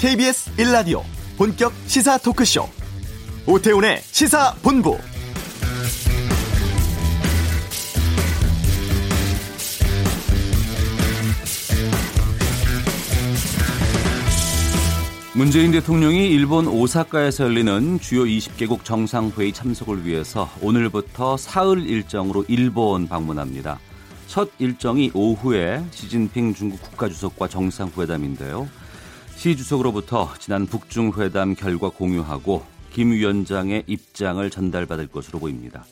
KBS 1라디오 본격 시사 토크쇼 오태훈의 시사본부 문재인 대통령이 일본 오사카에서 열리는 주요 20개국 정상회의 참석을 위해서 오늘부터 사흘 일정으로 일본 방문합니다. 첫 일정이 오후에 시진핑 중국 국가주석과 정상회담인데요. 시 주석으로부터 지난 북중 회담 결과 공유하고 김 위원장의 입장을 전달받을 것으로 보입니다.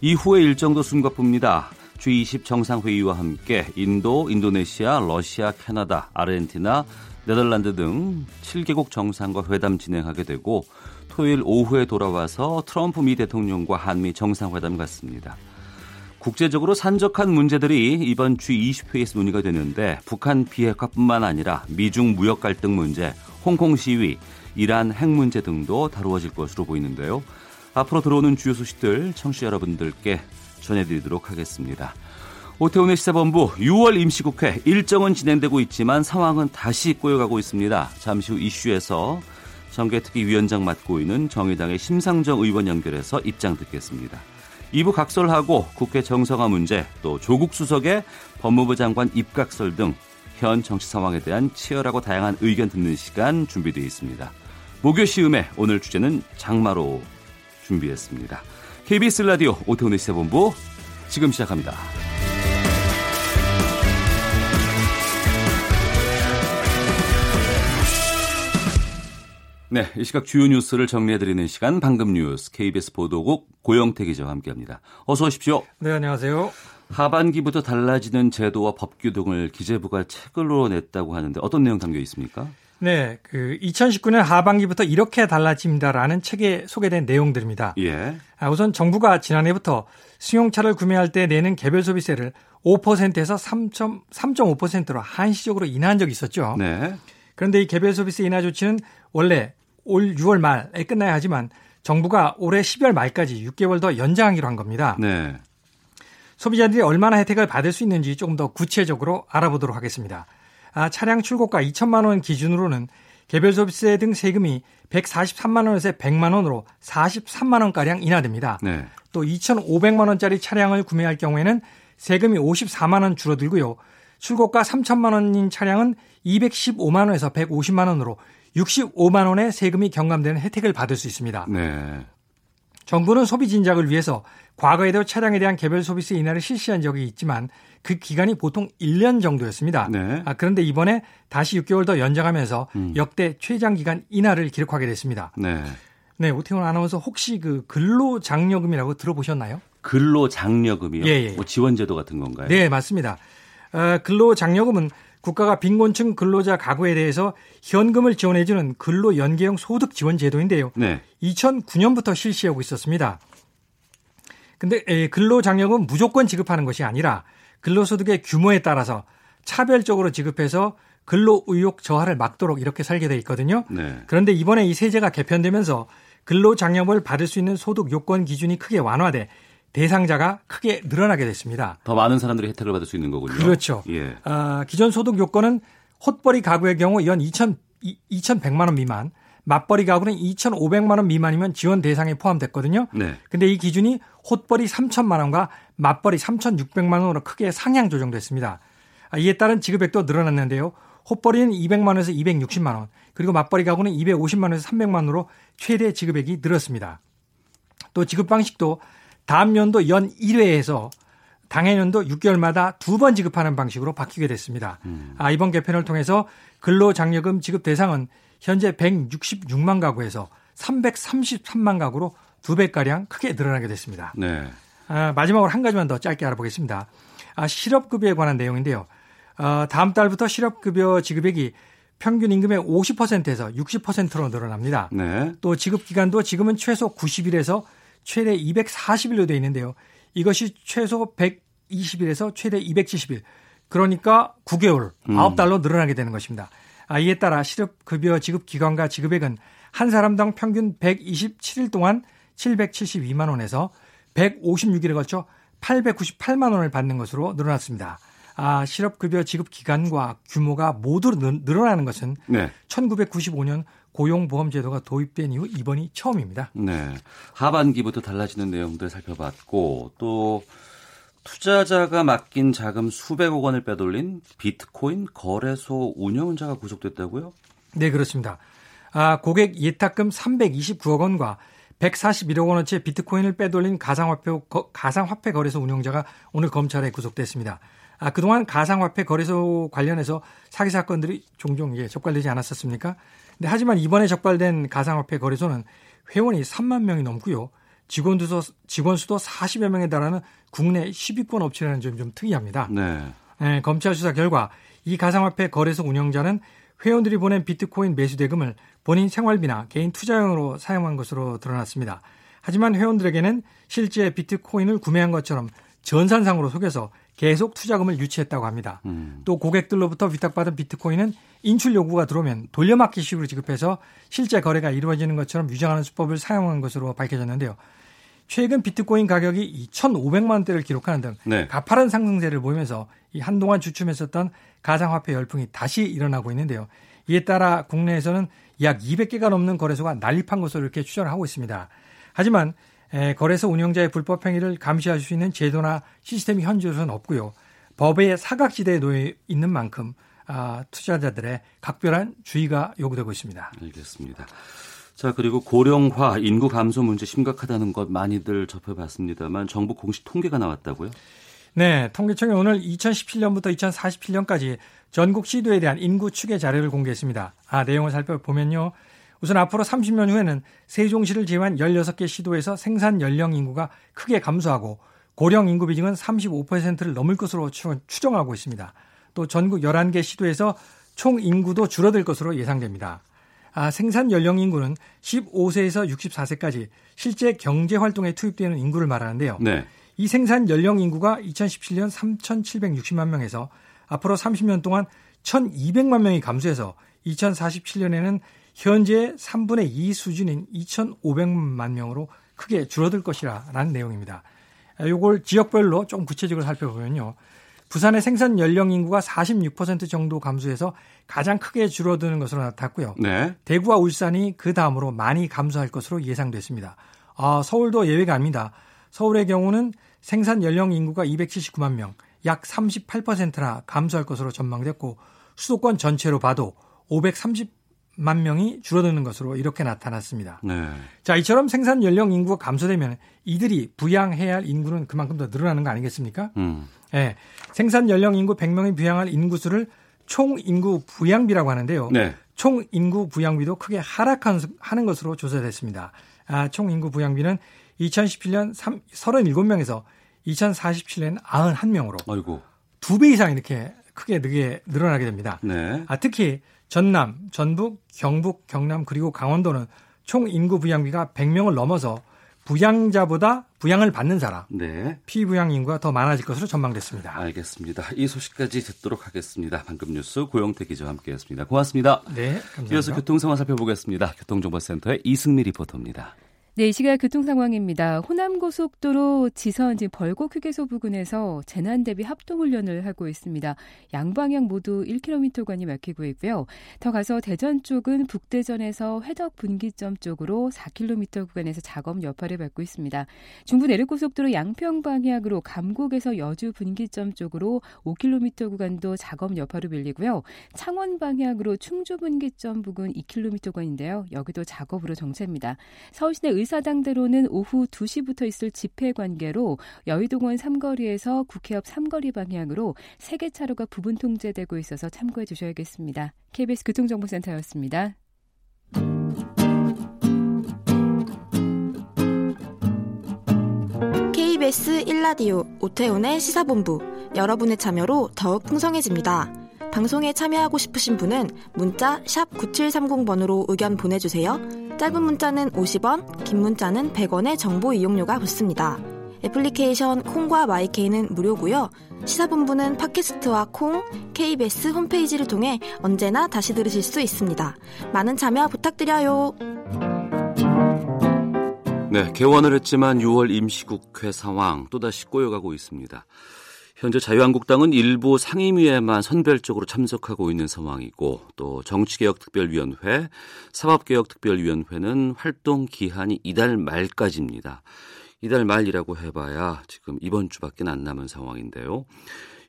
이후의 일정도 숨가쁩니다. G20 정상회의와 함께 인도, 인도네시아, 러시아, 캐나다, 아르헨티나, 네덜란드 등 7개국 정상과 회담 진행하게 되고 토요일 오후에 돌아와서 트럼프 미 대통령과 한미 정상회담 갖습니다. 국제적으로 산적한 문제들이 이번 G20회에서 논의가 되는데 북한 비핵화뿐만 아니라 미중 무역 갈등 문제, 홍콩 시위, 이란 핵 문제 등도 다루어질 것으로 보이는데요. 앞으로 들어오는 주요 소식들 청취자 여러분들께 전해드리도록 하겠습니다. 오태훈의 시사본부 6월 임시국회 일정은 진행되고 있지만 상황은 다시 꼬여가고 있습니다. 잠시 후 이슈에서 정계특위 위원장 맡고 있는 정의당의 심상정 의원 연결해서 입장 듣겠습니다. 2부 각설하고 국회 정상화 문제 또 조국 수석의 법무부 장관 입각설 등 현 정치 상황에 대한 치열하고 다양한 의견 듣는 시간 준비되어 있습니다. 목요 시음에 오늘 주제는 장마로 준비했습니다. KBS 라디오 오태훈의 시사본부 지금 시작합니다. 네, 이 시각 주요 뉴스를 정리해드리는 시간 방금 뉴스 KBS 보도국 고영태 기자와 함께합니다. 어서 오십시오. 네, 안녕하세요. 하반기부터 달라지는 제도와 법규 등을 기재부가 책으로 냈다고 하는데 어떤 내용 담겨 있습니까? 네, 그 2019년 하반기부터 이렇게 달라집니다라는 책에 소개된 내용들입니다. 예. 아, 우선 정부가 지난해부터 승용차를 구매할 때 내는 개별 소비세를 5%에서 3.5%로 한시적으로 인하한 적이 있었죠. 네. 그런데 이 개별 소비세 인하 조치는 원래 올 6월 말에 끝나야 하지만 정부가 올해 12월 말까지 6개월 더 연장하기로 한 겁니다. 네. 소비자들이 얼마나 혜택을 받을 수 있는지 조금 더 구체적으로 알아보도록 하겠습니다. 아, 차량 출고가 2천만 원 기준으로는 개별 소비세 등 세금이 143만 원에서 100만 원으로 43만 원가량 인하됩니다. 네. 또 2,500만 원짜리 차량을 구매할 경우에는 세금이 54만 원 줄어들고요. 출고가 3천만 원인 차량은 215만 원에서 150만 원으로 65만 원의 세금이 경감되는 혜택을 받을 수 있습니다. 네. 정부는 소비 진작을 위해서 과거에도 차량에 대한 개별 소비세 인하를 실시한 적이 있지만 그 기간이 보통 1년 정도였습니다. 네. 아, 그런데 이번에 다시 6개월 더 연장하면서 음. 역대 최장 기간 인하를 기록하게 됐습니다. 네. 네, 오태훈 아나운서 혹시 그 근로장려금이라고 들어보셨나요? 근로장려금이요? 예, 예. 뭐 지원제도 같은 건가요? 네, 맞습니다. 어, 근로장려금은 국가가 빈곤층 근로자 가구에 대해서 현금을 지원해주는 근로연계형 소득 지원 제도인데요. 네. 2009년부터 실시하고 있었습니다. 근데 에, 근로장려금 무조건 지급하는 것이 아니라 근로소득의 규모에 따라서 차별적으로 지급해서 근로 의욕 저하를 막도록 이렇게 설계되어 있거든요. 네. 그런데 이번에 이 세제가 개편되면서 근로장려금을 받을 수 있는 소득 요건 기준이 크게 완화돼 대상자가 크게 늘어나게 됐습니다. 더 많은 사람들이 혜택을 받을 수 있는 거군요. 그렇죠. 예. 아, 기존 소득 요건은 헛벌이 가구의 경우 연 2천 2,100만 원 미만, 맞벌이 가구는 2,500만 원 미만이면 지원 대상에 포함됐거든요. 네. 근데 이 기준이 헛벌이 3천만 원과 맞벌이 3,600만 원으로 크게 상향 조정됐습니다. 아, 이에 따른 지급액도 늘어났는데요. 헛벌이는 200만 원에서 260만 원, 그리고 맞벌이 가구는 250만 원에서 300만 원으로 최대 지급액이 늘었습니다. 또 지급 방식도 다음 연도 연 1회에서 당해년도 6개월마다 두 번 지급하는 방식으로 바뀌게 됐습니다. 아, 이번 개편을 통해서 근로장려금 지급 대상은 현재 166만 가구에서 333만 가구로 두 배가량 크게 늘어나게 됐습니다. 네. 아, 마지막으로 한 가지만 더 짧게 알아보겠습니다. 아, 실업급여에 관한 내용인데요. 어, 다음 달부터 실업급여 지급액이 평균 임금의 50%에서 60%로 늘어납니다. 네. 또 지급 기간도 지금은 최소 90일에서 최대 240일로 되어 있는데요. 이것이 최소 120일에서 최대 270일. 그러니까 9개월, 음. 9달로 늘어나게 되는 것입니다. 아, 이에 따라 실업급여 지급 기간과 지급액은 한 사람당 평균 127일 동안 772만 원에서 156일에 걸쳐 898만 원을 받는 것으로 늘어났습니다. 아, 실업급여 지급 기간과 규모가 모두 늘어나는 것은 네. 1995년 고용보험제도가 도입된 이후 이번이 처음입니다. 네. 하반기부터 달라지는 내용들 살펴봤고 또 투자자가 맡긴 자금 수백억 원을 빼돌린 비트코인 거래소 운영자가 구속됐다고요? 네, 그렇습니다. 아, 고객 예탁금 329억 원과 141억 원어치 비트코인을 빼돌린 가상화폐, 가상화폐 거래소 운영자가 오늘 검찰에 구속됐습니다. 아, 그동안 가상화폐 거래소 관련해서 사기 사건들이 종종 예, 적발되지 않았었습니까? 근데 하지만 이번에 적발된 가상화폐 거래소는 회원이 3만 명이 넘고요. 직원 수도, 직원 수도 40여 명에 달하는 국내 10위권 업체라는 점이 좀 특이합니다. 네. 네, 검찰 수사 결과 이 가상화폐 거래소 운영자는 회원들이 보낸 비트코인 매수 대금을 본인 생활비나 개인 투자용으로 사용한 것으로 드러났습니다. 하지만 회원들에게는 실제 비트코인을 구매한 것처럼 전산상으로 속여서 계속 투자금을 유치했다고 합니다. 음. 또 고객들로부터 위탁받은 비트코인은 인출 요구가 들어오면 돌려막기 식으로 지급해서 실제 거래가 이루어지는 것처럼 유정하는 수법을 사용한 것으로 밝혀졌는데요. 최근 비트코인 가격이 2,500만 원대를 기록하는 등 네. 가파른 상승세를 보이면서 이 한동안 주춤했었던 가상화폐 열풍이 다시 일어나고 있는데요. 이에 따라 국내에서는 약 200개가 넘는 거래소가 난립한 것으로 이렇게 추정을 하고 있습니다. 하지만 거래소 운영자의 불법 행위를 감시할 수 있는 제도나 시스템이 현재로서는 없고요. 법의 사각지대에 놓여 있는 만큼 아, 투자자들의 각별한 주의가 요구되고 있습니다. 알겠습니다. 자, 그리고 고령화, 인구 감소 문제 심각하다는 것 많이들 접해봤습니다만 정부 공식 통계가 나왔다고요? 네, 통계청이 오늘 2017년부터 2047년까지 전국 시도에 대한 인구 추계 자료를 공개했습니다. 아, 내용을 살펴보면요. 우선 앞으로 30년 후에는 세종시를 제외한 16개 시도에서 생산 연령 인구가 크게 감소하고 고령 인구 비중은 35%를 넘을 것으로 추정하고 있습니다. 또 전국 11개 시도에서 총 인구도 줄어들 것으로 예상됩니다. 아, 생산 연령 인구는 15세에서 64세까지 실제 경제 활동에 투입되는 인구를 말하는데요. 네. 이 생산 연령 인구가 2017년 3,760만 명에서 앞으로 30년 동안 1,200만 명이 감소해서 2047년에는 현재 3분의 2 수준인 2,500만 명으로 크게 줄어들 것이라는 내용입니다. 이걸 지역별로 좀 구체적으로 살펴보면요. 부산의 생산 연령 인구가 46% 정도 감소해서 가장 크게 줄어드는 것으로 나타났고요. 네. 대구와 울산이 그 다음으로 많이 감소할 것으로 예상됐습니다. 아, 서울도 예외가 아닙니다. 서울의 경우는 생산 연령 인구가 279만 명, 약 38%나 감소할 것으로 전망됐고 수도권 전체로 봐도 530 만 명이 줄어드는 것으로 이렇게 나타났습니다. 네. 자, 이처럼 생산 연령 인구가 감소되면 이들이 부양해야 할 인구는 그만큼 더 늘어나는 거 아니겠습니까? 음. 네. 생산 연령 인구 100명이 부양할 인구수를 총 인구 부양비라고 하는데요. 네. 총 인구 부양비도 크게 하락하는 것으로 조사됐습니다. 아, 총 인구 부양비는 2017년 3, 37명에서 2047년 91명으로 아이고. 두배 이상 이렇게 크게 늘어나게 됩니다. 네. 아, 특히 전남, 전북, 경북, 경남 그리고 강원도는 총 인구 부양비가 100명을 넘어서 부양자보다 부양을 받는 사람, 네. 피부양 인구가 더 많아질 것으로 전망됐습니다. 알겠습니다. 이 소식까지 듣도록 하겠습니다. 방금 뉴스 고영태 기자와 함께했습니다. 고맙습니다. 네, 감사합니다. 이어서 교통 상황 살펴보겠습니다. 교통정보센터의 이승미 리포터입니다. 네, 이 시각 교통 상황입니다. 호남 고속도로 지선 지금 벌곡 휴게소 부근에서 재난 대비 합동 훈련을 하고 있습니다. 양방향 모두 1km간이 막히고 있고요. 더 가서 대전 쪽은 북대전에서 회덕 분기점 쪽으로 4km 구간에서 작업 여파를 받고 있습니다. 중부 내륙 고속도로 양평 방향으로 감곡에서 여주 분기점 쪽으로 5km 구간도 작업 여파로 밀리고요. 창원 방향으로 충주 분기점 부근 2km 구간인데요. 여기도 작업으로 정체입니다. 서울시내 의 사당대로는 오후 2시부터 있을 집회 관계로 여의동원 삼거리에서 국회 앞 삼거리 방향으로 세개 차로가 부분 통제되고 있어서 참고해 주셔야겠습니다. KBS 교통정보센터였습니다. KBS 1라디오 오태훈의 시사본부 여러분의 참여로 더욱 풍성해집니다. 방송에 참여하고 싶으신 분은 문자 9730번으로 의견 보내주세요. 짧은 문자는 50원, 긴 문자는 100원의 정보 이용료가 붙습니다. 애플리케이션 콩과 마이케이는 무료고요. 시사본부는 팟캐스트와 콩, KBS 홈페이지를 통해 언제나 다시 들으실 수 있습니다. 많은 참여 부탁드려요. 네, 개원을 했지만 6월 임시국회 상황 또다시 꼬여가고 있습니다. 현재 자유한국당은 일부 상임위에만 선별적으로 참석하고 있는 상황이고 또 정치개혁특별위원회, 사법개혁특별위원회는 활동 기한이 이달 말까지입니다. 이달 말이라고 해봐야 지금 이번 주밖에 안 남은 상황인데요.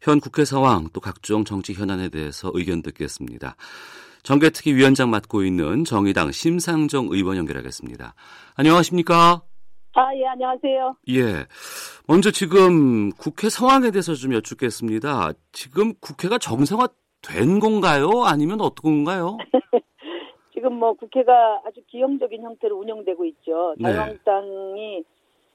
현 국회 상황 또 각종 정치 현안에 대해서 의견 듣겠습니다. 정개특위 위원장 맡고 있는 정의당 심상정 의원 연결하겠습니다. 안녕하십니까? 아, 예, 안녕하세요. 예. 먼저 지금 국회 상황에 대해서 좀 여쭙겠습니다. 지금 국회가 정상화 된 건가요? 아니면 어떤 건가요? 지금 뭐 국회가 아주 기형적인 형태로 운영되고 있죠. 네. 자유한국당이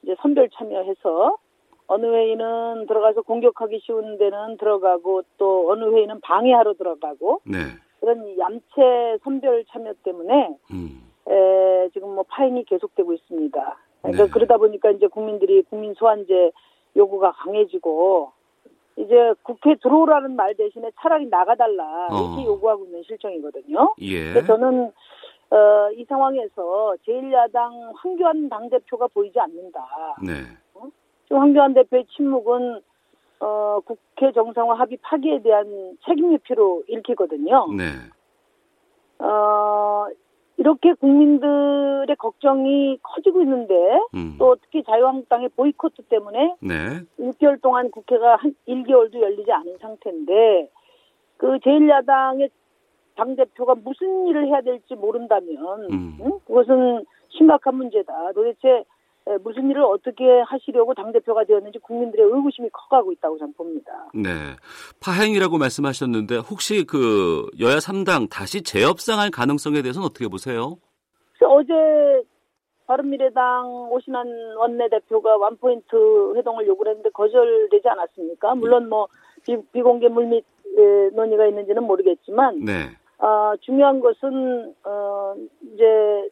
이제 선별 참여해서 어느 회의는 들어가서 공격하기 쉬운 데는 들어가고 또 어느 회의는 방해하러 들어가고 네. 그런 얌체 선별 참여 때문에 음. 에, 지금 뭐 파행이 계속되고 있습니다. 그러니까 네. 그러다 보니까 이제 국민들이 국민 소환제 요구가 강해지고 이제 국회 들어오라는 말 대신에 차라리 나가달라 이렇게 어. 요구하고 있는 실정이거든요. 예. 그래서 저는 어, 이 상황에서 제1야당 황교안 당대표가 보이지 않는다. 네. 지금 황교안 대표의 침묵은 어, 국회 정상화 합의 파기에 대한 책임 유피로 읽히거든요. 네. 어, 이렇게 국민들의 걱정이 커지고 있는데 음. 또 특히 자유한국당의 보이콧 때문에 네. 6개월 동안 국회가 한 1개월도 열리지 않은 상태인데 그 제1야당의 당 대표가 무슨 일을 해야 될지 모른다면 음. 응? 그것은 심각한 문제다. 도대체 에, 무슨 일을 어떻게 하시려고 당대표가 되었는지 국민들의 의구심이 커가고 있다고 저는 봅니다. 네. 파행이라고 말씀하셨는데 혹시 그 여야 3당 다시 재협상할 가능성에 대해서는 어떻게 보세요? 어제 바른미래당 오신환 원내대표가 원포인트 회동을 요구를 했는데 거절되지 않았습니까? 물론 뭐 비, 공개 물밑 에, 논의가 있는지는 모르겠지만 네. 어, 중요한 것은 어, 이제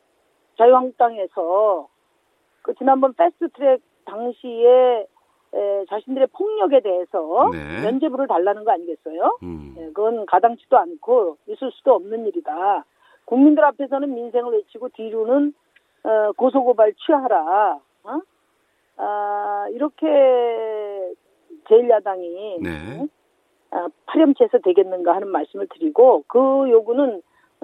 자유한국당에서 그 지난번 패스트트랙 당시에 에, 자신들의 폭력에 대해서 네. 면죄부를 달라는 거 아니겠어요? 음. 예, 그건 가당치도 않고 있을 수도 없는 일이다. 국민들 앞에서는 민생을 외치고 뒤로는 어, 고소고발 취하라. 어? 아, 이렇게 제1야당이 네. 아, 파렴치해서 되겠는가 하는 말씀을 드리고 그 요구는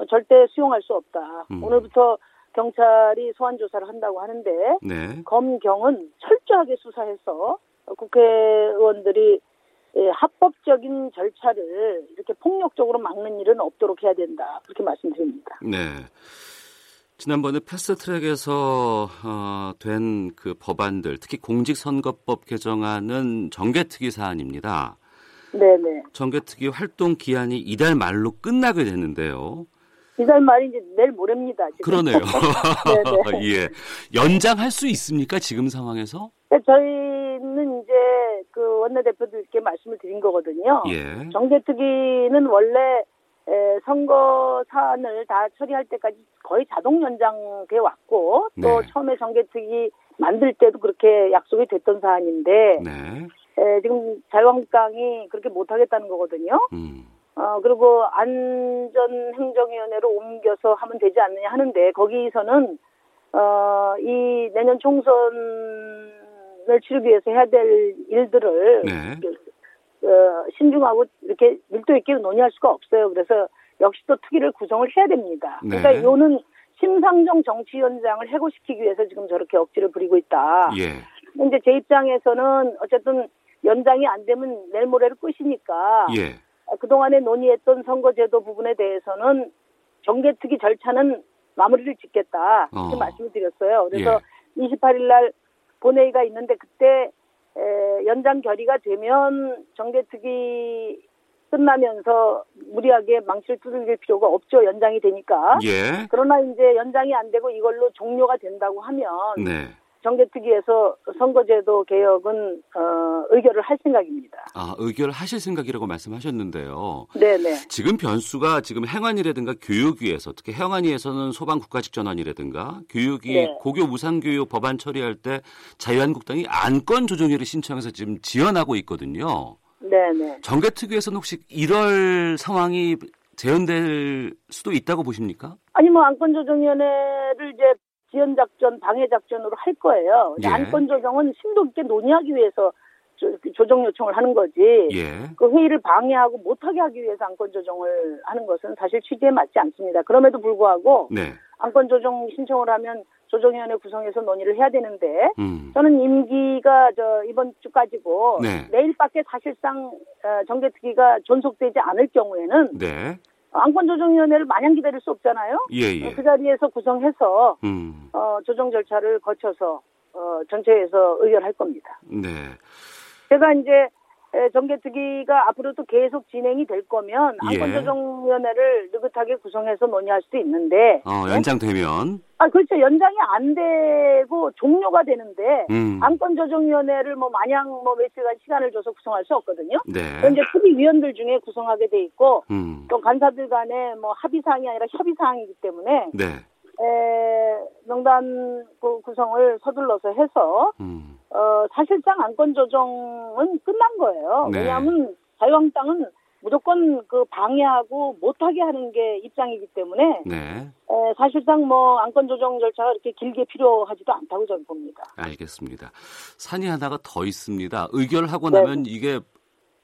절대 수용할 수 없다. 음. 오늘부터 경찰이 소환 조사를 한다고 하는데 네. 검경은 철저하게 수사해서 국회의원들이 예, 합법적인 절차를 이렇게 폭력적으로 막는 일은 없도록 해야 된다. 그렇게 말씀드립니다. 네. 지난번에 패스트트랙에서 어, 된그 법안들, 특히 공직선거법 개정안은 정개특위 사안입니다. 네네. 정개특위 활동 기한이 이달 말로 끝나게 됐는데요. 이달 말이 이제 내일 모레입니다. 지금. 그러네요. 네네. 예. 연장할 수 있습니까? 지금 상황에서? 그러니까 저희는 이제 그 원내대표들께 말씀을 드린 거거든요. 예. 정개특위는 원래 에, 선거 사안을 다 처리할 때까지 거의 자동 연장돼 왔고 또 네. 처음에 정개특위 만들 때도 그렇게 약속이 됐던 사안인데 네. 에, 지금 자유한국당이 그렇게 못하겠다는 거거든요. 음. 어, 그리고 안전행정위원회로 옮겨서 하면 되지 않느냐 하는데, 거기서는, 어, 이 내년 총선을 치르기 위해서 해야 될 일들을, 네. 그, 어, 신중하고 이렇게 밀도 있게 논의할 수가 없어요. 그래서 역시 또 특위를 구성을 해야 됩니다. 네. 그러니까 요는 심상정 정치위원장을 해고시키기 위해서 지금 저렇게 억지를 부리고 있다. 예. 근데 제 입장에서는 어쨌든 연장이 안 되면 내일 모레로 끝이니까 예. 어, 그동안에 논의했던 선거제도 부분에 대해서는 정개특위 절차는 마무리를 짓겠다 이렇게 어. 말씀을 드렸어요. 그래서 28일 날 본회의가 있는데 그때 에, 연장 결의가 되면 정개특위 끝나면서 무리하게 망치를 두들길 필요가 없죠. 연장이 되니까. 예. 그러나 이제 연장이 안 되고 이걸로 종료가 된다고 하면 네. 정개특위에서 선거제도 개혁은 어, 의결을 할 생각입니다. 아, 의결하실 생각이라고 말씀하셨는데요. 네네. 지금 변수가 지금 행안이라든가 교육위에서 특히 행안위에서는 소방 국가직전환이라든가 교육위 네. 고교 무상교육 법안 처리할 때 자유한국당이 안건 조정위를 신청해서 지금 지연하고 있거든요. 네네. 정개특위에서는 혹시 이럴 상황이 재현될 수도 있다고 보십니까? 아니 뭐 안건조정위원회를 이제 지연 작전, 방해 작전으로 할 거예요. 예. 안건 조정은 심도 있게 논의하기 위해서 저- 조정 요청을 하는 거지. 예. 그 회의를 방해하고 못하게 하기 위해서 안건 조정을 하는 것은 사실 취지에 맞지 않습니다. 그럼에도 불구하고 네. 안건 조정 신청을 하면 조정위원회 구성해서 논의를 해야 되는데 음. 저는 임기가 저 이번 주까지고 네. 내일밖에 사실상 어, 정개특위가 존속되지 않을 경우에는 네. 안건조정위원회를 마냥 기다릴 수 없잖아요. 예, 예. 그 자리에서 구성해서 음. 어, 조정 절차를 거쳐서 어, 전체에서 의결할 겁니다. 네. 제가 이제 에, 정개특위가 앞으로도 계속 진행이 될 거면 예. 안건조정위원회를 느긋하게 구성해서 논의할 수도 있는데 어, 연장되면 아 그렇죠 연장이 안 되고 종료가 되는데 음. 안건조정위원회를 뭐 마냥 뭐 며칠간 시간을 줘서 구성할 수 없거든요. 네. 현재 특위 위원들 중에 구성하게 돼 있고 음. 또 간사들 간에 뭐 합의 사항이 아니라 협의 사항이기 때문에 네. 에, 명단 그 구성을 서둘러서 해서 음. 어, 사실상 안건 조정은 끝난 거예요. 네. 왜냐하면 자유한국당은 무조건 그 방해하고 못하게 하는 게 입장이기 때문에 네. 에, 사실상 뭐 안건 조정 절차가 그렇게 길게 필요하지도 않다고 저는 봅니다. 알겠습니다. 산이 하나가 더 있습니다. 의결하고 네. 나면 이게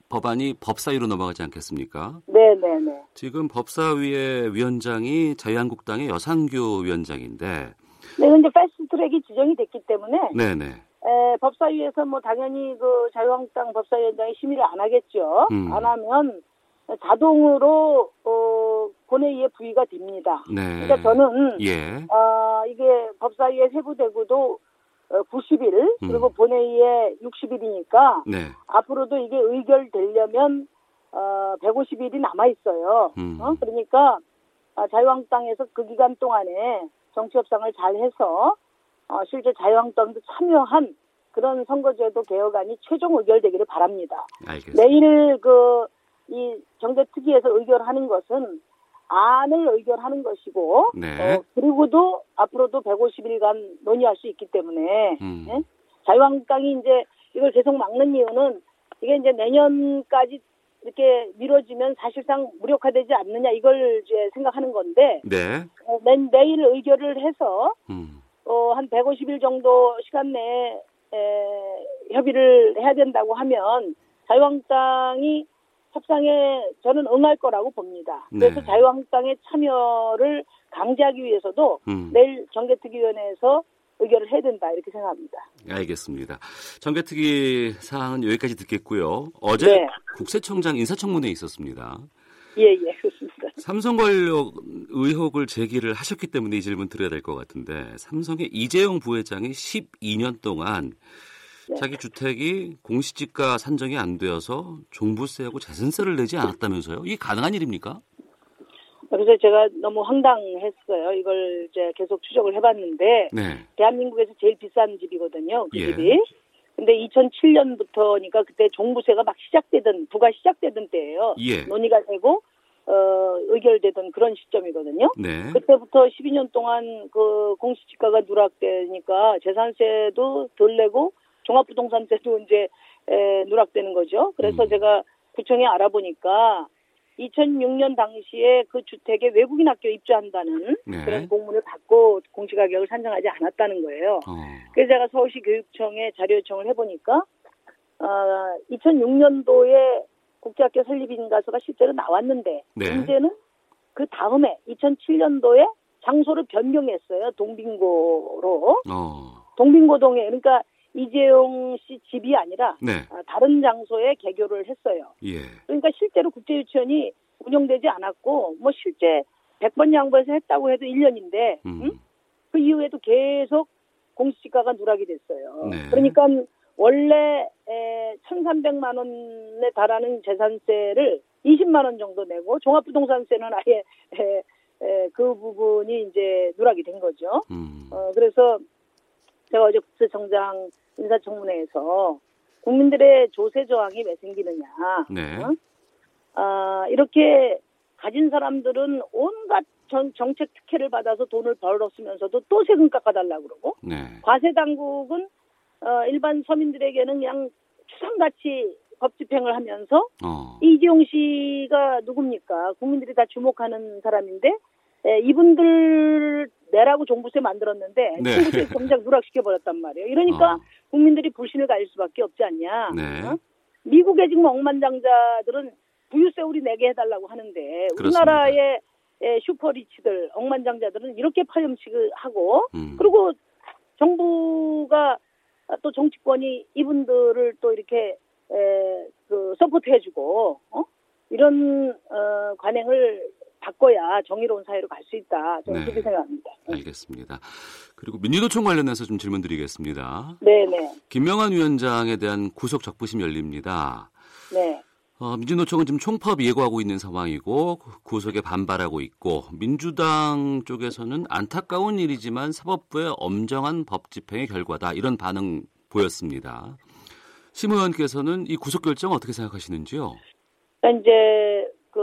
법안이 법사위로 넘어가지 않겠습니까? 네, 네, 네. 지금 법사위의 위원장이 자유한국당의 여상규 위원장인데, 네, 근데 패스트트랙이 지정이 됐기 때문에 네네. 에, 법사위에서 뭐 당연히 그 자유한국당 법사위원장이 심의를 안 하겠죠. 음. 안 하면 자동으로 어, 본회의에 부의가 됩니다. 네. 그러니까 저는 예. 어, 이게 법사위에 세부되고도 어, 90일 음. 그리고 본회의에 60일이니까 네. 앞으로도 이게 의결되려면 어, 150일이 남아 있어요. 음. 어? 그러니까 아, 자유한국당에서 그 기간 동안에 정치 협상을 잘 해서 어, 실제 자유한국당도 참여한 그런 선거제도 개혁안이 최종 의결되기를 바랍니다. 알겠습니다. 내일 그 이 정대특위에서 의결하는 것은 안을 의결하는 것이고 네. 어, 그리고도 앞으로도 150일간 논의할 수 있기 때문에 음. 예? 자유한국당이 이제 이걸 계속 막는 이유는 이게 이제 내년까지 이렇게 미뤄지면 사실상 무력화되지 않느냐 이걸 이제 생각하는 건데 네. 어, 내, 내일 의결을 해서 음. 어, 한 150일 정도 시간 내에 에, 협의를 해야 된다고 하면 자유한국당이 협상에 저는 응할 거라고 봅니다. 그래서 네. 자유한국당의 참여를 강제하기 위해서도 음. 내일 정개특위위원회에서 의결을 해야 된다 이렇게 생각합니다. 알겠습니다. 정개특위 사항은 여기까지 듣겠고요. 어제 네. 국세청장 인사청문회에 있었습니다. 예, 예, 그렇습니다. 삼성 권력 의혹을 제기를 하셨기 때문에 이 질문 드려야 될 것 같은데 삼성의 이재용 부회장이 12년 동안 네. 자기 주택이 공시지가 산정이 안 되어서 종부세하고 재산세를 내지 않았다면서요? 이게 가능한 일입니까? 그래서 제가 너무 황당했어요. 이걸 이제 계속 추적을 해봤는데 네. 대한민국에서 제일 비싼 집이거든요. 그 예. 집이. 근데 2007년부터니까 그때 종부세가 막 시작되던 부가 시작되던 때예요. 예. 논의가 되고 어 의결되던 그런 시점이거든요. 네. 그때부터 12년 동안 그 공시지가가 누락되니까 재산세도 덜 내고 종합부동산세도 이제 에, 누락되는 거죠. 그래서 음. 제가 구청에 알아보니까 2006년 당시에 그 주택에 외국인 학교 입주한다는 네. 그런 공문을 받고 공시가격을 산정하지 않았다는 거예요. 어. 그래서 제가 서울시 교육청에 자료 요청을 해보니까 어, 2006년도에 국제학교 설립 인가서가 실제로 나왔는데 네. 문제는 그 다음에 2007년도에 장소를 변경했어요. 동빙고로 어. 동빙고동에 그러니까 이재용 씨 집이 아니라 네. 아, 다른 장소에 개교를 했어요. 예. 그러니까 실제로 국제유치원이 운영되지 않았고 뭐 실제 100번 양보해서 했다고 해도 1년인데 음. 그 이후에도 계속 공시지가가 누락이 됐어요. 네. 그러니까 원래 에, 1,300만 원에 달하는 재산세를 20만 원 정도 내고 종합부동산세는 아예 에, 에, 그 부분이 이제 누락이 된 거죠. 음. 어, 그래서 제가 어제 국세청장 인사청문회에서 국민들의 조세 저항이 왜 생기느냐. 네. 어? 아, 이렇게 가진 사람들은 온갖 정, 정책 특혜를 받아서 돈을 벌었으면서도 또 세금 깎아달라고 그러고 네. 과세 당국은 어, 일반 서민들에게는 그냥 추상같이 법 집행을 하면서 어. 이지용 씨가 누굽니까? 국민들이 다 주목하는 사람인데 에, 이분들 내라고 종부세 만들었는데 네. 종부세 정작 누락시켜 버렸단 말이에요. 이러니까 어. 국민들이 불신을 가질 수밖에 없지 않냐. 네. 어? 미국의 지금 억만장자들은 부유세 우리 내게 해달라고 하는데 그렇습니다. 우리나라의 에, 슈퍼리치들 억만장자들은 이렇게 파렴치를 하고 음. 그리고 정부가 또 정치권이 이분들을 또 이렇게 에, 그 서포트해주고 어? 이런 어, 관행을 바꿔야 정의로운 사회로 갈 수 있다. 저는 네. 그렇게 생각합니다. 알겠습니다. 그리고 민주노총 관련해서 좀 질문 드리겠습니다. 네 네. 김명환 위원장에 대한 구속 적부심 열립니다. 네. 어, 민주노총은 지금 총파업 예고하고 있는 상황이고 구속에 반발하고 있고 민주당 쪽에서는 안타까운 일이지만 사법부의 엄정한 법 집행의 결과다 이런 반응 보였습니다. 심 의원께서는 이 구속 결정 어떻게 생각하시는지요? 그러니까 이제 그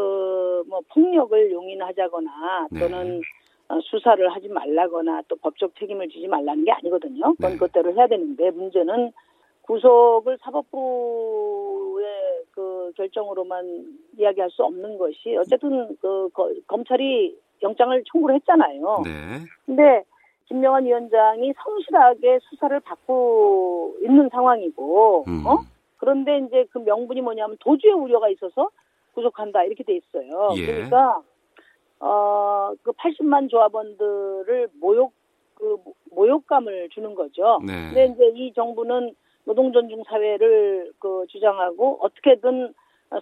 뭐 폭력을 용인하자거나 네. 또는 어, 수사를 하지 말라거나 또 법적 책임을 지지 말라는 게 아니거든요. 그건 네. 그것대로 해야 되는데 문제는 구속을 사법부의 그 결정으로만 이야기할 수 없는 것이 어쨌든 그 거- 검찰이 영장을 청구를 했잖아요. 네. 근데 김명환 위원장이 성실하게 수사를 받고 있는 상황이고, 음. 어? 그런데 이제 그 명분이 뭐냐면 도주의 우려가 있어서 구속한다 이렇게 돼 있어요. 예. 그러니까 어그 80만 조합원들을 모욕 그 모욕감을 주는 거죠. 네. 근데 이제 이 정부는 노동 존중 사회를 그 주장하고 어떻게든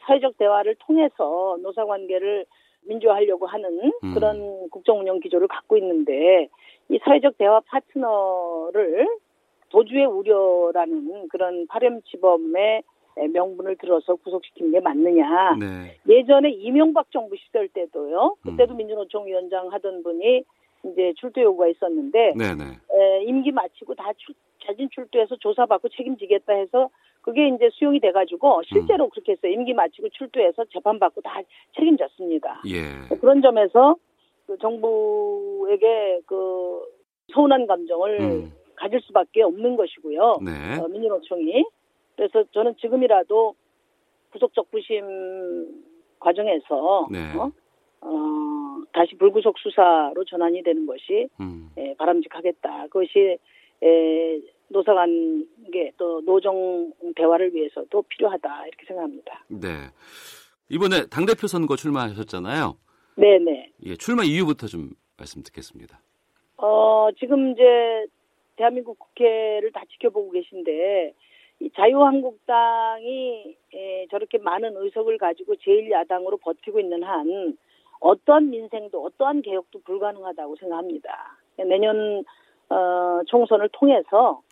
사회적 대화를 통해서 노사 관계를 민주화하려고 하는 음. 그런 국정 운영 기조를 갖고 있는데 이 사회적 대화 파트너를 도주의 우려라는 그런 파렴 치범의 명분을 들어서 구속시키는 게 맞느냐. 네. 예전에 이명박 정부 시절 때도요. 그때도 음. 민주노총 위원장 하던 분이 이제 출두 요구가 있었는데 네, 네. 에, 임기 마치고 다 출, 자진 출두해서 조사받고 책임지겠다 해서 그게 이제 수용이 돼가지고 실제로 그렇게 했어요. 임기 마치고 출두해서 재판받고 다 책임졌습니다. 예. 그런 점에서 그 정부에게 그 서운한 감정을 음. 가질 수밖에 없는 것이고요. 네. 어, 민주노총이 그래서 저는 지금이라도 구속적 부심 과정에서 네. 어? 어, 다시 불구속 수사로 전환이 되는 것이 음. 예, 바람직하겠다. 그것이 에, 노사관 계 또 노정 대화를 위해서도 필요하다 이렇게 생각합니다. 네. 이번에 당 대표 선거 출마하셨잖아요. 네 네. 예, 출마 이유부터 좀 말씀 듣겠습니다. 어, 지금 이제 대한민국 국회를 다 지켜보고 계신데 이 자유한국당이 에, 저렇게 많은 의석을 가지고 제1야당으로 버티고 있는 한 어떠한 민생도 어떠한 개혁도 불가능하다고 생각합니다. 내년 어, 총선을 통해서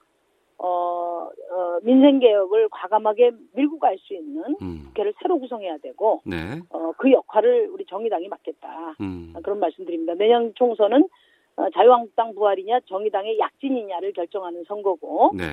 어, 어, 민생 개혁을 과감하게 밀고 갈 수 있는 음. 국회를 새로 구성해야 되고 네. 어, 그 역할을 우리 정의당이 맡겠다. 음. 아, 그런 말씀드립니다. 내년 총선은 어, 자유한국당 부활이냐 정의당의 약진이냐를 결정하는 선거고 네.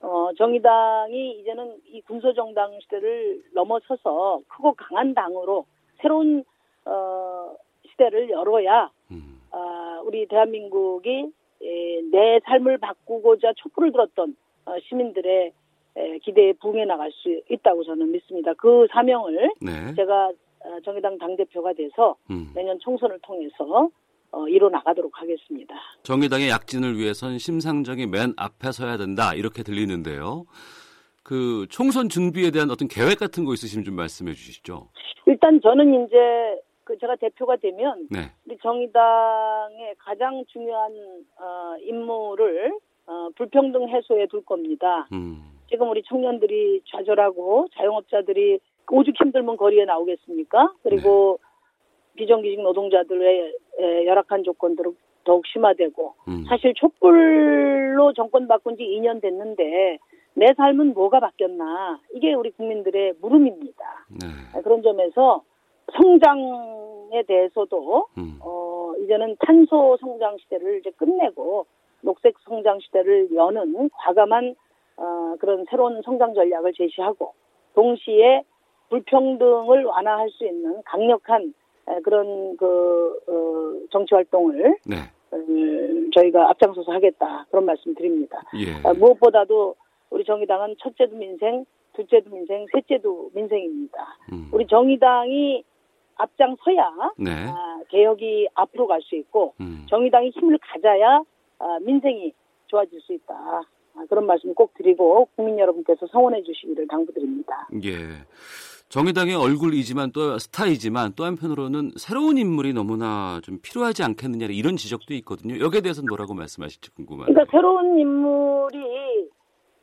어, 정의당이 이제는 이 군소정당 시대를 넘어서서 크고 강한 당으로 새로운 어, 시대를 열어야 음. 아, 우리 대한민국이 에, 내 삶을 바꾸고자 촛불을 들었던 어, 시민들의 에, 기대에 부응해 나갈 수 있다고 저는 믿습니다. 그 사명을 네. 제가 어, 정의당 당대표가 돼서 음. 내년 총선을 통해서 어, 이뤄 나가도록 하겠습니다. 정의당의 약진을 위해선 심상정이 맨 앞에 서야 된다 이렇게 들리는데요. 그 총선 준비에 대한 어떤 계획 같은 거 있으시면 좀 말씀해 주시죠. 일단 저는 이제 그 제가 대표가 되면 네. 우리 정의당의 가장 중요한 어, 임무를 어, 불평등 해소에 둘 겁니다. 음. 지금 우리 청년들이 좌절하고 자영업자들이 오죽 힘들면 거리에 나오겠습니까? 그리고 비정규직 노동자들의 에, 열악한 조건들을 더욱 심화되고 음. 사실 촛불로 정권 바꾼 지 2년 됐는데 내 삶은 뭐가 바뀌었나 이게 우리 국민들의 물음입니다. 네. 그런 점에서 성장에 대해서도 음. 어 이제는 탄소 성장 시대를 이제 끝내고 녹색 성장 시대를 여는 과감한 어 그런 새로운 성장 전략을 제시하고 동시에 불평등을 완화할 수 있는 강력한 에, 그런 그 어, 정치 활동을 네. 음, 저희가 앞장서서 하겠다 그런 말씀 드립니다. 예. 아, 무엇보다도 우리 정의당은 첫째도 민생, 둘째도 민생, 셋째도 민생입니다. 음. 우리 정의당이 앞장서야 네. 아, 개혁이 앞으로 갈 수 있고 음. 정의당이 힘을 가져야 아, 민생이 좋아질 수 있다. 그런 말씀 꼭 드리고 국민 여러분께서 성원해 주시기를 당부드립니다. 예. 정의당의 얼굴이지만 또 스타이지만 또 한편으로는 새로운 인물이 너무나 좀 필요하지 않겠느냐 이런 지적도 있거든요. 여기에 대해서는 뭐라고 말씀하실지 궁금합니다. 그러니까 새로운 인물이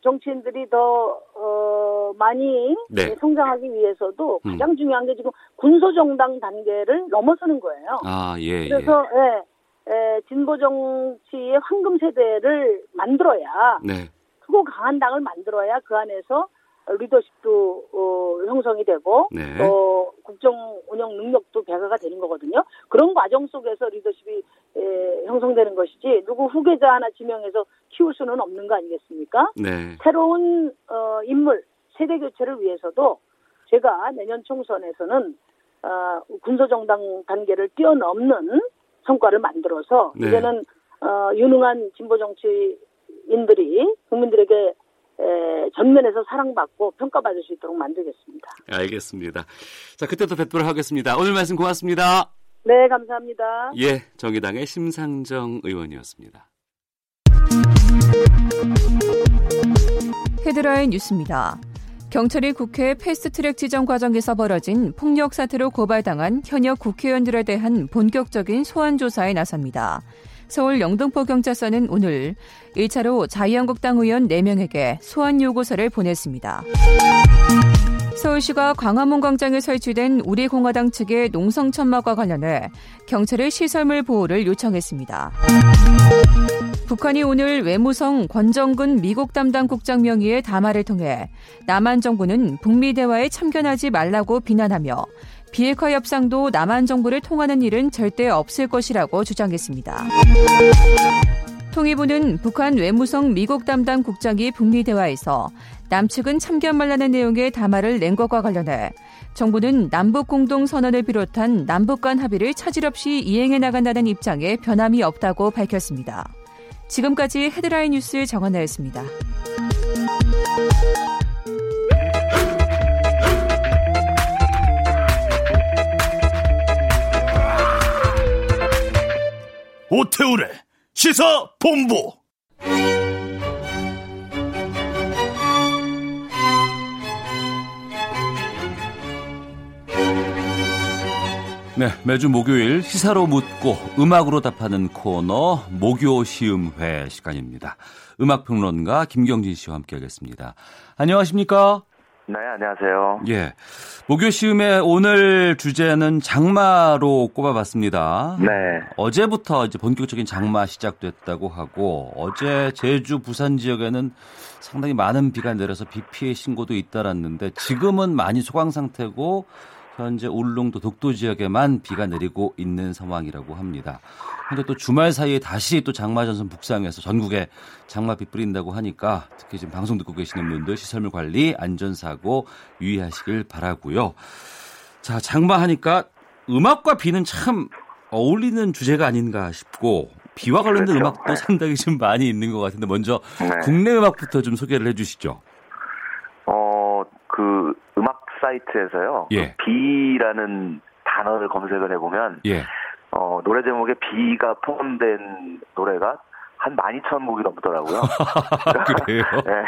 정치인들이 더 어, 많이 네. 성장하기 위해서도 음. 가장 중요한 게 지금 군소 정당 단계를 넘어서는 거예요. 아, 예, 예. 그래서 예, 예, 진보 정치의 황금 세대를 만들어야 네. 크고 강한 당을 만들어야 그 안에서 리더십도 어, 형성이 되고 네. 또 국정 운영 능력도 배가가 되는 거거든요. 그런 과정 속에서 리더십이 에, 형성되는 것이지 누구 후계자 하나 지명해서 키울 수는 없는 거 아니겠습니까? 네. 새로운 어, 인물 세대 교체를 위해서도 제가 내년 총선에서는 어, 군소정당 단계를 뛰어넘는 성과를 만들어서 네. 이제는 어, 유능한 진보 정치인들이 국민들에게 에, 전면에서 사랑받고 평가받을 수 있도록 만들겠습니다. 알겠습니다. 자, 그때 또 뵙도록 하겠습니다. 오늘 말씀 고맙습니다. 네, 감사합니다. 예, 정의당의 심상정 의원이었습니다. 헤드라인 뉴스입니다. 경찰이 국회 패스트트랙 지정 과정에서 벌어진 폭력 사태로 고발당한 현역 국회의원들에 대한 본격적인 소환 조사에 나섭니다. 서울 영등포 경찰서는 오늘 1차로 자유한국당 의원 4명에게 소환 요구서를 보냈습니다. 서울시가 광화문 광장에 설치된 우리공화당 측의 농성 천막과 관련해 경찰의 시설물 보호를 요청했습니다. 북한이 오늘 외무성 권정근 미국 담당 국장 명의의 담화를 통해 남한 정부는 북미 대화에 참견하지 말라고 비난하며 비핵화 협상도 남한 정부를 통하는 일은 절대 없을 것이라고 주장했습니다. 통일부는 북한 외무성 미국 담당 국장이 북미 대화에서 남측은 참견 말라는 내용의 담화를 낸 것과 관련해 정부는 남북 공동 선언을 비롯한 남북 간 합의를 차질 없이 이행해 나간다는 입장에 변함이 없다고 밝혔습니다. 지금까지 헤드라인 뉴스 정한나였습니다. 오태우래 시사 본부 네, 매주 목요일 시사로 묻고 음악으로 답하는 코너 목요 시음회 시간입니다. 음악 평론가 김경진 씨와 함께하겠습니다. 안녕하십니까? 네, 안녕하세요. 예, 목요 시음회 오늘 주제는 장마로 꼽아봤습니다. 네. 어제부터 이제 본격적인 장마 시작됐다고 하고 어제 제주 부산 지역에는 상당히 많은 비가 내려서 비 피해 신고도 잇따랐는데 지금은 많이 소강 상태고 현재 울릉도 독도 지역에만 비가 내리고 있는 상황이라고 합니다. 그런데 또 주말 사이에 다시 또 장마 전선 북상해서 전국에 장마 비 뿌린다고 하니까 특히 지금 방송 듣고 계시는 분들 시설물 관리, 안전 사고 유의하시길 바라고요. 자, 장마 하니까 음악과 비는 참 어울리는 주제가 아닌가 싶고 비와 관련된 그렇죠. 음악도 네. 상당히 좀 많이 있는 것 같은데 먼저 네. 국내 음악부터 좀 소개를 해주시죠. 어, 그 음악 사이트에서요. 예. 그 비라는 단어를 검색을 해보면 예. 어, 노래 제목에 비가 포함된 노래가 한 12,000곡이 넘더라고요. 그래요? 네.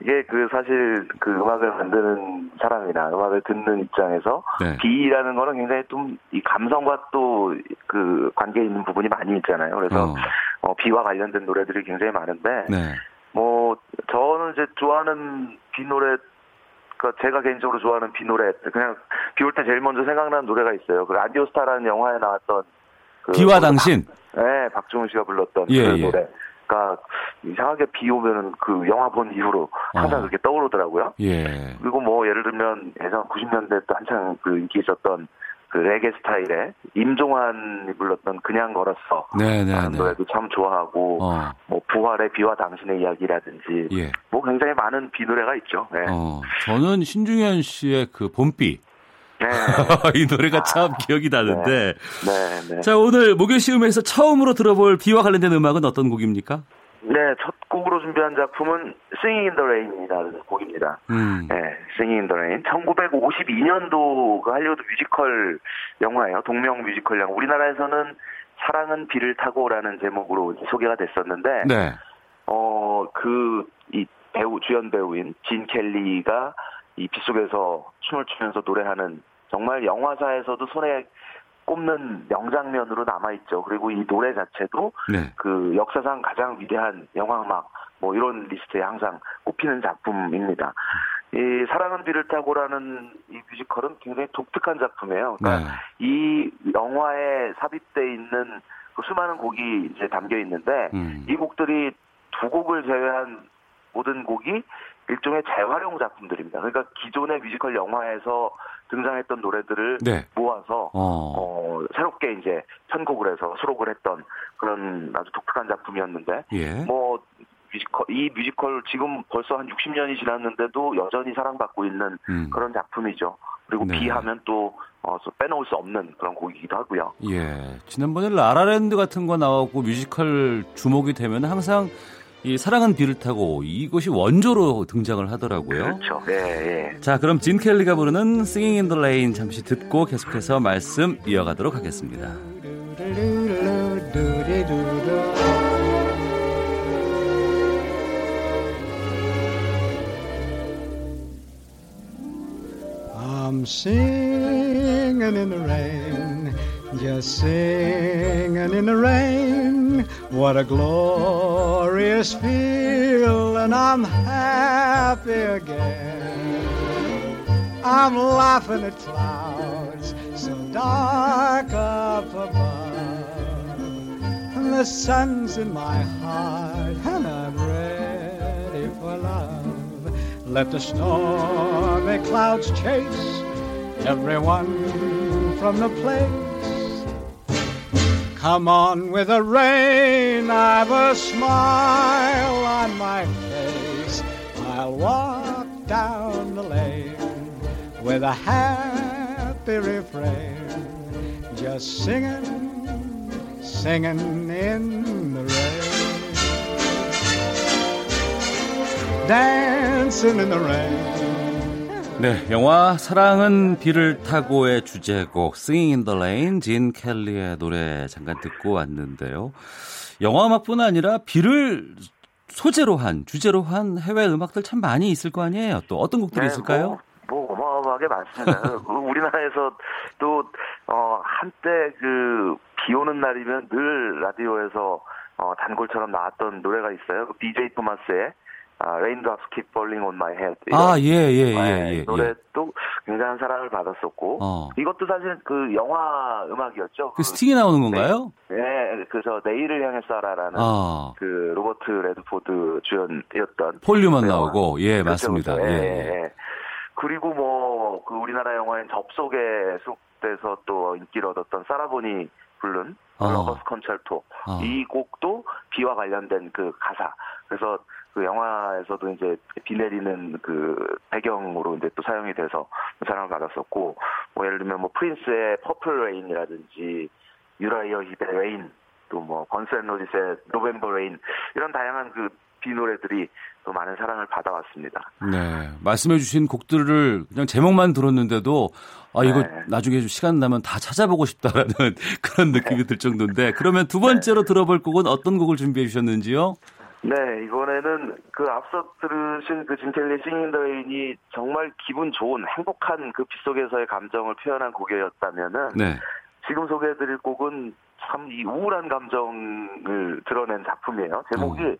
이게 그 사실 그 음악을 만드는 사람이나 음악을 듣는 입장에서 네. 비라는 거는 굉장히 좀 이 감성과 또 그 관계 있는 부분이 많이 있잖아요. 그래서 어, 어, 비와 관련된 노래들이 굉장히 많은데 네. 뭐 저는 이제 좋아하는 비 노래 그 제가 개인적으로 좋아하는 비 노래 그냥 비 올 때 제일 먼저 생각나는 노래가 있어요. 그 라디오스타라는 영화에 나왔던 그 비와 당신. 네, 박중훈 씨가 불렀던 예, 그 예. 노래가 이상하게 비 오면은 그 영화 본 이후로 항상 어. 그렇게 떠오르더라고요. 예. 그리고 뭐 예를 들면 예전 90년대 때 한창 그 인기 있었던 그 레게 스타일의 임종환이 불렀던 그냥 걸었어 네, 네, 라는 네. 노래도 참 좋아하고 어, 뭐 부활의 비와 당신의 이야기라든지 예. 뭐 굉장히 많은 비 노래가 있죠. 네. 어, 저는 신중현 씨의 그 봄비. 네. 이 노래가 참 기억이 나는데. 네, 네. 자, 오늘 목요 시음에서 처음으로 들어볼 비와 관련된 음악은 어떤 곡입니까? 네, 첫 곡으로 준비한 작품은 Singing in the Rain이라는 곡입니다. 음. 네, Singing in the Rain. 1952년도 그 할리우드 뮤지컬 영화예요. 동명 뮤지컬 영화. 우리나라에서는 사랑은 비를 타고라는 제목으로 소개가 됐었는데, 네. 어, 그 배우 주연 배우인 진 켈리가 이 빗속에서 춤을 추면서 노래하는 정말 영화사에서도 손에 꼽는 명장면으로 남아있죠. 그리고 이 노래 자체도 네. 그 역사상 가장 위대한 영화음악 뭐 이런 리스트에 항상 꼽히는 작품입니다. 이 사랑은 비를 타고라는 이 뮤지컬은 굉장히 독특한 작품이에요. 그러니까 네. 이 영화에 삽입돼 있는 그 수많은 곡이 이제 담겨 있는데 음. 이 곡들이 두 곡을 제외한 모든 곡이 일종의 재활용 작품들입니다. 그러니까 기존의 뮤지컬 영화에서 등장했던 노래들을 네. 모아서 어. 어, 새롭게 이제 편곡을 해서 수록을 했던 그런 아주 독특한 작품이었는데 예. 뭐 뮤지컬 이 뮤지컬 지금 벌써 한 60년이 지났는데도 여전히 사랑받고 있는 음. 그런 작품이죠. 그리고 네. 비하면 또 어, 빼놓을 수 없는 그런 곡이기도 하고요. 예. 지난번에 라라랜드 같은 거 나오고 뮤지컬 주목이 되면 항상 이 사랑은 비를 타고 이것이 원조로 등장을 하더라고요. 그렇죠. 예, 예. 자, 그럼 진 켈리가 부르는 Singing in the Rain 잠시 듣고 계속해서 말씀 이어가도록 하겠습니다. I'm singing in the rain, just singing in the rain. What a glorious feel, and I'm happy again. I'm laughing at clouds so dark up above, and the sun's in my heart, and I'm ready for love. Let the stormy clouds chase everyone from the place. Come on with the rain, I've a smile on my face. I'll walk down the lane with a happy refrain, just singing, singing in the rain. Dancing in the rain. 네, 영화 사랑은 비를 타고의 주제곡 Singing in the Rain 진 켈리의 노래 잠깐 듣고 왔는데요. 영화 음악뿐 아니라 비를 소재로 한 주제로 한 해외 음악들 참 많이 있을 거 아니에요. 또 어떤 곡들이 있을까요? 뭐, 뭐 어마어마하게 많잖아요. 그 우리나라에서 또 어, 한때 그 비 오는 날이면 늘 라디오에서 어, 단골처럼 나왔던 노래가 있어요. 그 BJ 토마스의 아, Raindrops Keep Falling on My Head. 이런, 아, 예, 예, 예, 네, 예. 노래도 굉장한 사랑을 받았었고 어. 이것도 사실 그 영화 음악이었죠. 그 스팅이 나오는 건가요? 네, 그래서 내일을 향해 쏴라라는 아. 그 로버트 레드포드 주연이었던 폴 뉴먼 그. 나오고 예, 그렇죠, 맞습니다. 그렇죠. 예, 예, 예. 예. 그리고 뭐 그 우리나라 영화인 접속에 수록돼서 또 인기를 얻었던 사라 본의 어. Lover's Concerto 어. 이 곡도 비와 관련된 그 가사 그래서 그 영화에서도 이제 비 내리는 그 배경으로 이제 또 사용이 돼서 사랑을 받았었고 뭐 예를 들면 뭐 프린스의 Purple Rain이라든지 유라이어 힙의 Rain 또 뭐 건즈 앤 로지스의 November Rain 이런 다양한 그 비 노래들이 또 많은 사랑을 받아왔습니다. 네. 말씀해 주신 곡들을 그냥 제목만 들었는데도 아 이거 네. 나중에 좀 시간 나면 다 찾아보고 싶다라는 그런 느낌이 들 정도인데 그러면 두 번째로 들어볼 곡은 어떤 곡을 준비해 주셨는지요? 네, 이번에는 그 앞서 들으신 그 진켈리 싱인 더 레인이 정말 기분 좋은 행복한 그 빗속에서의 감정을 표현한 곡이었다면은 네. 지금 소개해드릴 곡은 참 이 우울한 감정을 드러낸 작품이에요. 제목이 어.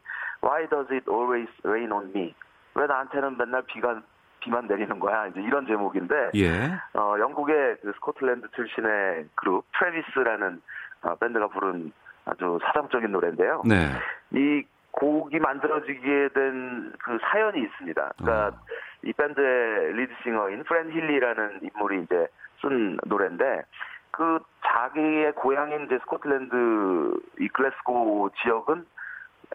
Why Does It Always Rain on Me? 왜 나한테는 맨날 비가 비만 내리는 거야? 이제 이런 제목인데 예. 어, 영국의 그 스코틀랜드 출신의 그룹 트래비스라는 어, 밴드가 부른 아주 사상적인 노래인데요. 네. 이 곡이 만들어지게 된 그 사연이 있습니다. 그러니까 어. 이 밴드의 리드싱어인 프란 힐리라는 인물이 이제 쓴 노래인데 그 자기의 고향인 이제 스코틀랜드 이 글래스고 지역은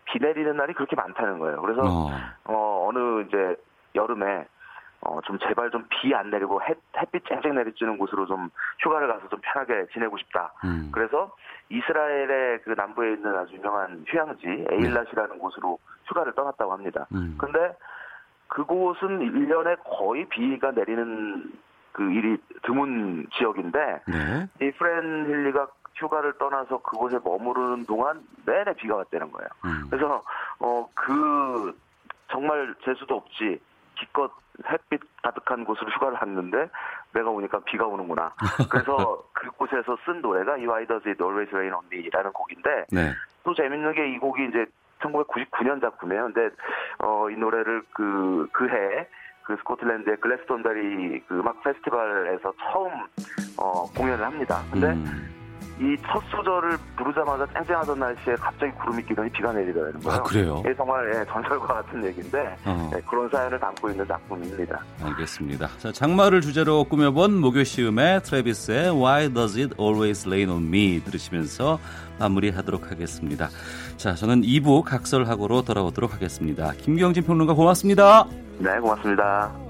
비 내리는 날이 그렇게 많다는 거예요. 그래서 어. 어, 어느 이제 여름에 어, 좀 제발 좀 비 안 내리고 햇, 햇빛 쨍쨍 내리쬐는 곳으로 좀 휴가를 가서 좀 편하게 지내고 싶다. 음. 그래서 이스라엘의 그 남부에 있는 아주 유명한 휴양지 에일랏이라는 곳으로 휴가를 떠났다고 합니다. 음. 근데 그곳은 1년에 거의 비가 내리는 그 일이 드문 지역인데 네. 이 프렌 힐리가 휴가를 떠나서 그곳에 머무르는 동안 내내 비가 왔다는 거예요. 음. 그래서 어 그 정말 재수도 없지 기껏 햇빛 가득한 곳으로 휴가를 갔는데 내가 오니까 비가 오는구나. 그래서 그곳에서 쓴 노래가 Why Does It Always Rain on Me라는 곡인데 네. 또 재밌는 게 이 곡이 이제 1999년 작품이에요. 근데 어, 이 노래를 그 그해 그 스코틀랜드의 글래스톤다리 그 음악 페스티벌에서 처음 어, 공연을 합니다. 근데 음. 이 첫 소절을 부르자마자 쨍쨍하던 날씨에 갑자기 구름이 끼더니 비가 내리더라는 거예요. 아, 그래요? 이게 정말 예, 전설과 같은 얘기인데 어. 예, 그런 사연을 담고 있는 작품입니다. 알겠습니다. 자, 장마를 주제로 꾸며본 목요 시음의 트래비스의 Why Does It Always Rain on Me 들으시면서 마무리하도록 하겠습니다. 자, 저는 2부 각설하고로 돌아오도록 하겠습니다. 김경진 평론가 고맙습니다. 네, 고맙습니다.